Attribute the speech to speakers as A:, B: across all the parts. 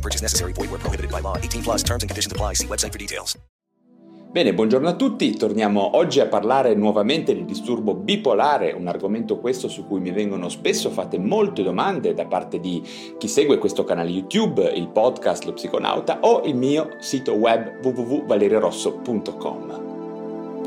A: No purchase necessary. Void where prohibited by law. 18 plus terms and conditions apply. See website for details.
B: Bene, buongiorno a tutti. Torniamo oggi a parlare nuovamente di disturbo bipolare, un argomento questo su cui mi vengono spesso fatte molte domande da parte di chi segue questo canale YouTube, il podcast Lo Psiconauta o il mio sito web www.valeriorosso.com.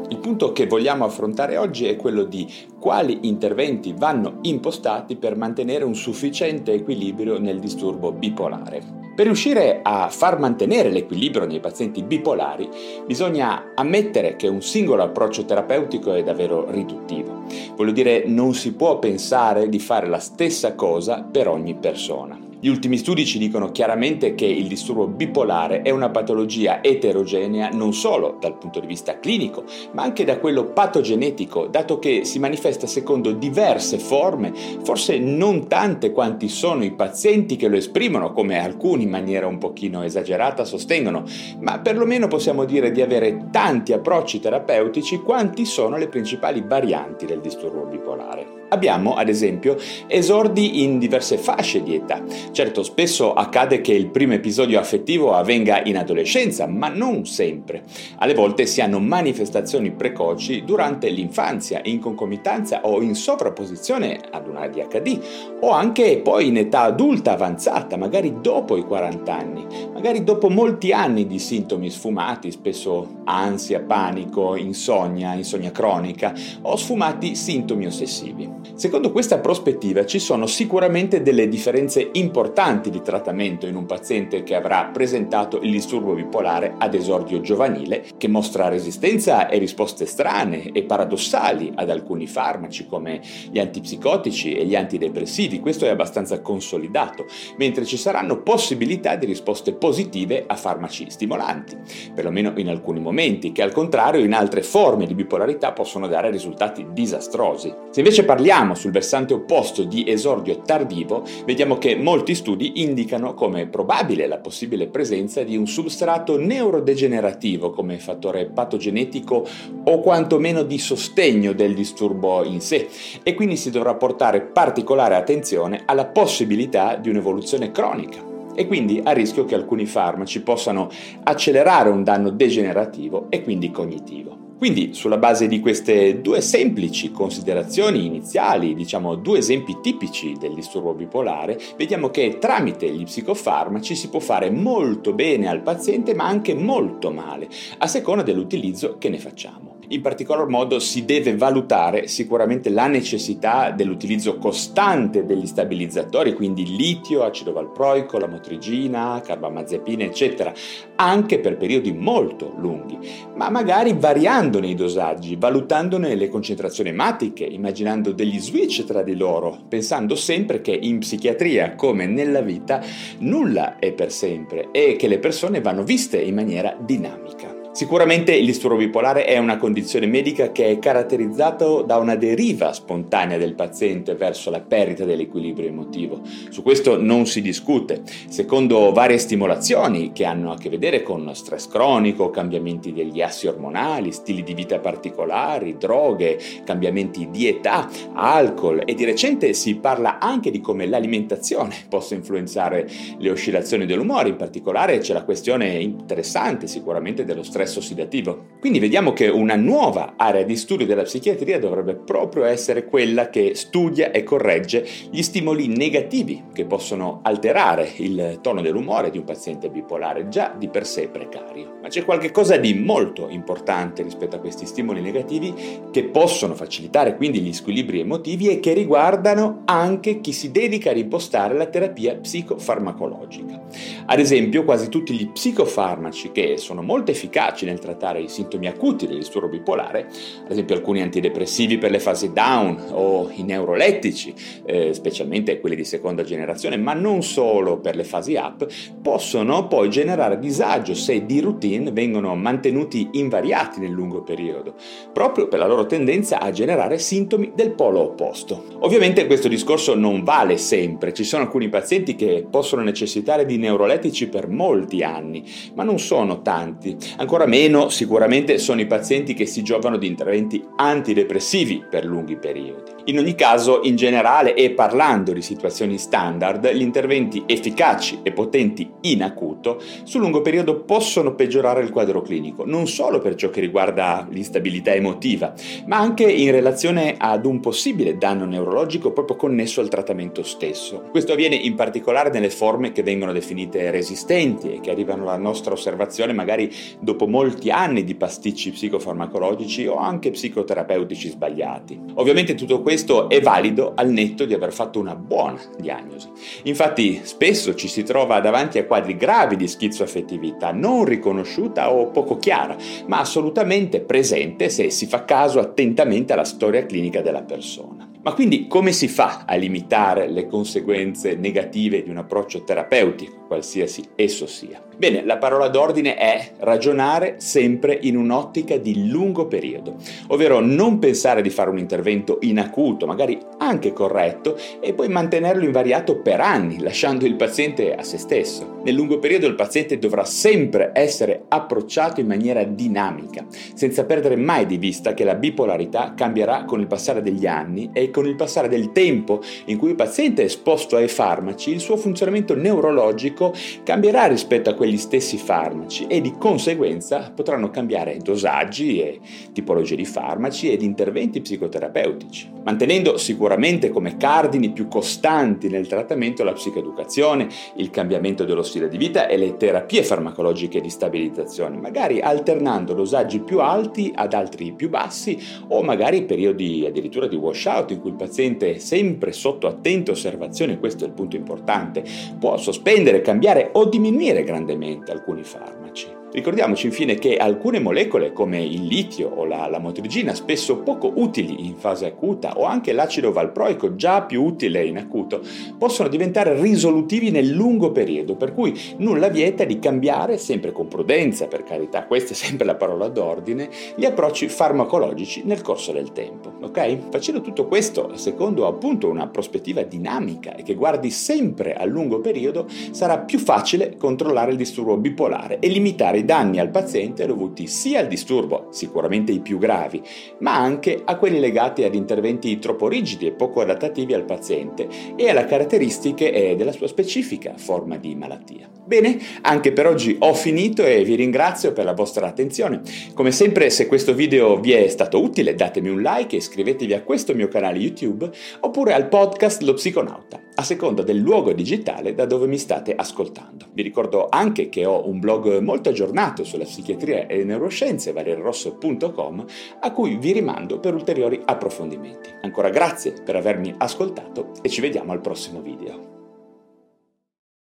B: Il punto che vogliamo affrontare oggi è quello di quali interventi vanno impostati per mantenere un sufficiente equilibrio nel disturbo bipolare. Per riuscire a far mantenere l'equilibrio nei pazienti bipolari bisogna ammettere che un singolo approccio terapeutico è davvero riduttivo. Voglio dire, non si può pensare di fare la stessa cosa per ogni persona. Gli ultimi studi ci dicono chiaramente che il disturbo bipolare è una patologia eterogenea non solo dal punto di vista clinico, ma anche da quello patogenetico, dato che si manifesta secondo diverse forme, forse non tante quanti sono i pazienti che lo esprimono, come alcuni in maniera un pochino esagerata sostengono, ma perlomeno possiamo dire di avere tanti approcci terapeutici quanti sono le principali varianti del disturbo bipolare. Abbiamo, ad esempio, esordi in diverse fasce di età. Certo, spesso accade che il primo episodio affettivo avvenga in adolescenza, ma non sempre. Alle volte si hanno manifestazioni precoci durante l'infanzia, in concomitanza o in sovrapposizione ad una ADHD, o anche poi in età adulta avanzata, magari dopo i 40 anni, magari dopo molti anni di sintomi sfumati, spesso ansia, panico, insonnia, insonnia cronica o sfumati sintomi ossessivi. Secondo questa prospettiva ci sono sicuramente delle differenze importanti di trattamento in un paziente che avrà presentato il disturbo bipolare ad esordio giovanile, che mostra resistenza e risposte strane e paradossali ad alcuni farmaci come gli antipsicotici e gli antidepressivi, questo è abbastanza consolidato, mentre ci saranno possibilità di risposte positive a farmaci stimolanti, perlomeno in alcuni momenti, che al contrario in altre forme di bipolarità possono dare risultati disastrosi. Se invece parliamo sul versante opposto di esordio tardivo, vediamo che molti studi indicano come probabile la possibile presenza di un substrato neurodegenerativo come fattore patogenetico o quantomeno di sostegno del disturbo in sé e quindi si dovrà portare particolare attenzione alla possibilità di un'evoluzione cronica e quindi a rischio che alcuni farmaci possano accelerare un danno degenerativo e quindi cognitivo. Quindi, sulla base di queste due semplici considerazioni iniziali, diciamo due esempi tipici del disturbo bipolare, vediamo che tramite gli psicofarmaci si può fare molto bene al paziente, ma anche molto male, a seconda dell'utilizzo che ne facciamo. In particolar modo si deve valutare sicuramente la necessità dell'utilizzo costante degli stabilizzatori, quindi litio, acido valproico, la motrigina, carbamazepina, eccetera, anche per periodi molto lunghi, ma magari variandone i dosaggi, valutandone le concentrazioni ematiche, immaginando degli switch tra di loro, pensando sempre che in psichiatria, come nella vita, nulla è per sempre e che le persone vanno viste in maniera dinamica. Sicuramente il disturbo bipolare è una condizione medica che è caratterizzata da una deriva spontanea del paziente verso la perdita dell'equilibrio emotivo. Su questo non si discute. Secondo varie stimolazioni che hanno a che vedere con stress cronico, cambiamenti degli assi ormonali, stili di vita particolari, droghe, cambiamenti di età, alcol e di recente si parla anche di come l'alimentazione possa influenzare le oscillazioni dell'umore, in particolare c'è la questione interessante sicuramente dello stress stress ossidativo. Quindi vediamo che una nuova area di studio della psichiatria dovrebbe proprio essere quella che studia e corregge gli stimoli negativi che possono alterare il tono dell'umore di un paziente bipolare già di per sé precario. Ma c'è qualcosa di molto importante rispetto a questi stimoli negativi che possono facilitare quindi gli squilibri emotivi e che riguardano anche chi si dedica ad impostare la terapia psicofarmacologica. Ad esempio, quasi tutti gli psicofarmaci che sono molto efficaci efficaci nel trattare i sintomi acuti del disturbo bipolare, ad esempio alcuni antidepressivi per le fasi down o i neurolettici, eh, specialmente quelli di seconda generazione, ma non solo per le fasi up, possono poi generare disagio se di routine vengono mantenuti invariati nel lungo periodo, proprio per la loro tendenza a generare sintomi del polo opposto. Ovviamente questo discorso non vale sempre, ci sono alcuni pazienti che possono necessitare di neurolettici per molti anni, ma non sono tanti. Ancora meno sicuramente sono i pazienti che si giovano di interventi antidepressivi per lunghi periodi. In ogni caso, in generale e parlando di situazioni standard, gli interventi efficaci e potenti in acuto sul lungo periodo possono peggiorare il quadro clinico, non solo per ciò che riguarda l'instabilità emotiva, ma anche in relazione ad un possibile danno neurologico proprio connesso al trattamento stesso. Questo avviene in particolare nelle forme che vengono definite resistenti e che arrivano alla nostra osservazione magari dopo molti anni di pasticci psicofarmacologici o anche psicoterapeutici sbagliati. Ovviamente tutto questo è valido al netto di aver fatto una buona diagnosi. Infatti spesso ci si trova davanti a quadri gravi di schizoaffettività non riconosciuta o poco chiara, ma assolutamente presente se si fa caso attentamente alla storia clinica della persona. Ma quindi come si fa a limitare le conseguenze negative di un approccio terapeutico, qualsiasi esso sia? Bene, la parola d'ordine è ragionare sempre in un'ottica di lungo periodo, ovvero non pensare di fare un intervento in acuto, magari anche corretto, e poi mantenerlo invariato per anni, lasciando il paziente a se stesso. Nel lungo periodo il paziente dovrà sempre essere approcciato in maniera dinamica, senza perdere mai di vista che la bipolarità cambierà con il passare degli anni e con il passare del tempo in cui il paziente è esposto ai farmaci, il suo funzionamento neurologico cambierà rispetto a quegli stessi farmaci e di conseguenza potranno cambiare dosaggi e tipologie di farmaci ed interventi psicoterapeutici, mantenendo sicuramente come cardini più costanti nel trattamento la psicoeducazione, il cambiamento dello stile di vita e le terapie farmacologiche di stabilizzazione, magari alternando dosaggi più alti ad altri più bassi o magari periodi addirittura di washout in cui il paziente è sempre sotto attenta osservazione, questo è il punto importante, può sospendere, cambiare o diminuire grandemente alcuni farmaci. Ricordiamoci infine che alcune molecole come il litio o la lamotrigina, spesso poco utili in fase acuta, o anche l'acido valproico, già più utile in acuto, possono diventare risolutivi nel lungo periodo, per cui nulla vieta di cambiare, sempre con prudenza, per carità, questa è sempre la parola d'ordine, gli approcci farmacologici nel corso del tempo. Ok? Facendo tutto questo secondo appunto una prospettiva dinamica e che guardi sempre a lungo periodo, sarà più facile controllare il disturbo bipolare e limitare i danni al paziente dovuti sia al disturbo, sicuramente i più gravi, ma anche a quelli legati ad interventi troppo rigidi e poco adattativi al paziente e alle caratteristiche eh, della sua specifica forma di malattia. Bene, anche per oggi ho finito e vi ringrazio per la vostra attenzione. Come sempre, se questo video vi è stato utile, datemi un like e iscrivetevi a questo mio canale YouTube oppure al podcast Lo Psiconauta, a seconda del luogo digitale da dove mi state ascoltando. Vi ricordo anche che ho un blog molto aggiornato sulla psichiatria e le neuroscienze, valerirosso.com, a cui vi rimando per ulteriori approfondimenti. Ancora grazie per avermi ascoltato e ci vediamo al prossimo video.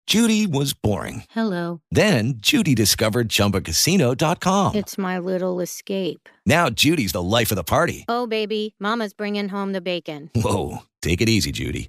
C: Judy was boring.
D: Hello.
C: Then Judy discovered ChumbaCasino.com.
D: It's my little escape.
C: Now Judy's the life of the party.
D: Oh, baby, Mama's bringing home the bacon.
C: Whoa, take it easy, Judy.